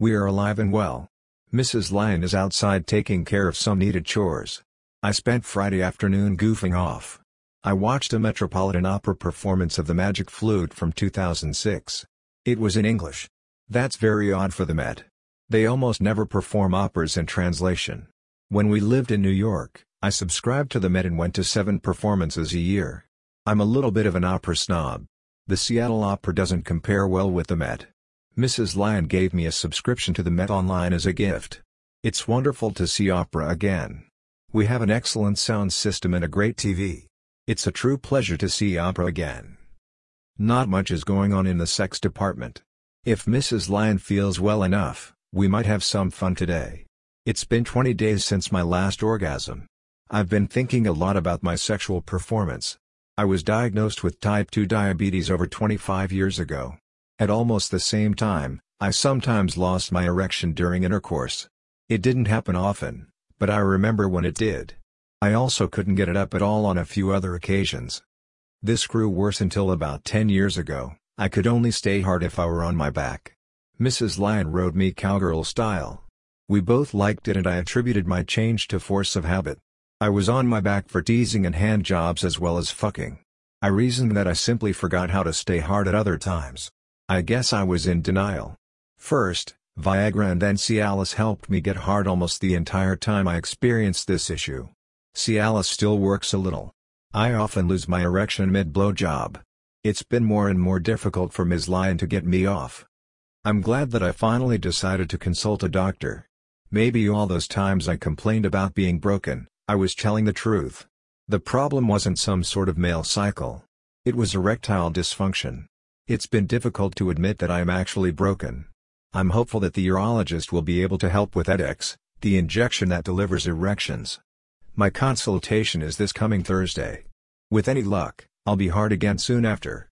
We are alive and well. Mrs. Lion is outside taking care of some needed chores. I spent Friday afternoon goofing off. I watched a Metropolitan Opera performance of The Magic Flute from 2006. It was in English. That's very odd for the Met. They almost never perform operas in translation. When we lived in New York, I subscribed to the Met and went to seven performances a year. I'm a little bit of an opera snob. The Seattle Opera doesn't compare well with the Met. Mrs. Lion gave me a subscription to the Met Online as a gift. It's wonderful to see opera again. We have an excellent sound system and a great TV. It's a true pleasure to see opera again. Not much is going on in the sex department. If Mrs. Lion feels well enough, we might have some fun today. It's been 20 days since my last orgasm. I've been thinking a lot about my sexual performance. I was diagnosed with type 2 diabetes over 25 years ago. At almost the same time, I sometimes lost my erection during intercourse. It didn't happen often, but I remember when it did. I also couldn't get it up at all on a few other occasions. This grew worse until about 10 years ago, I could only stay hard if I were on my back. Mrs. Lion rode me cowgirl style. We both liked it and I attributed my change to force of habit. I was on my back for teasing and hand jobs as well as fucking. I reasoned that I simply forgot how to stay hard at other times. I guess I was in denial. First, Viagra and then Cialis helped me get hard almost the entire time I experienced this issue. Cialis still works a little. I often lose my erection mid-blowjob. It's been more and more difficult for Ms. Lion to get me off. I'm glad that I finally decided to consult a doctor. Maybe all those times I complained about being broken, I was telling the truth. The problem wasn't some sort of male cycle. It was erectile dysfunction. It's been difficult to admit that I am actually broken. I'm hopeful that the urologist will be able to help with Edex, the injection that delivers erections. My consultation is this coming Thursday. With any luck, I'll be hard again soon after.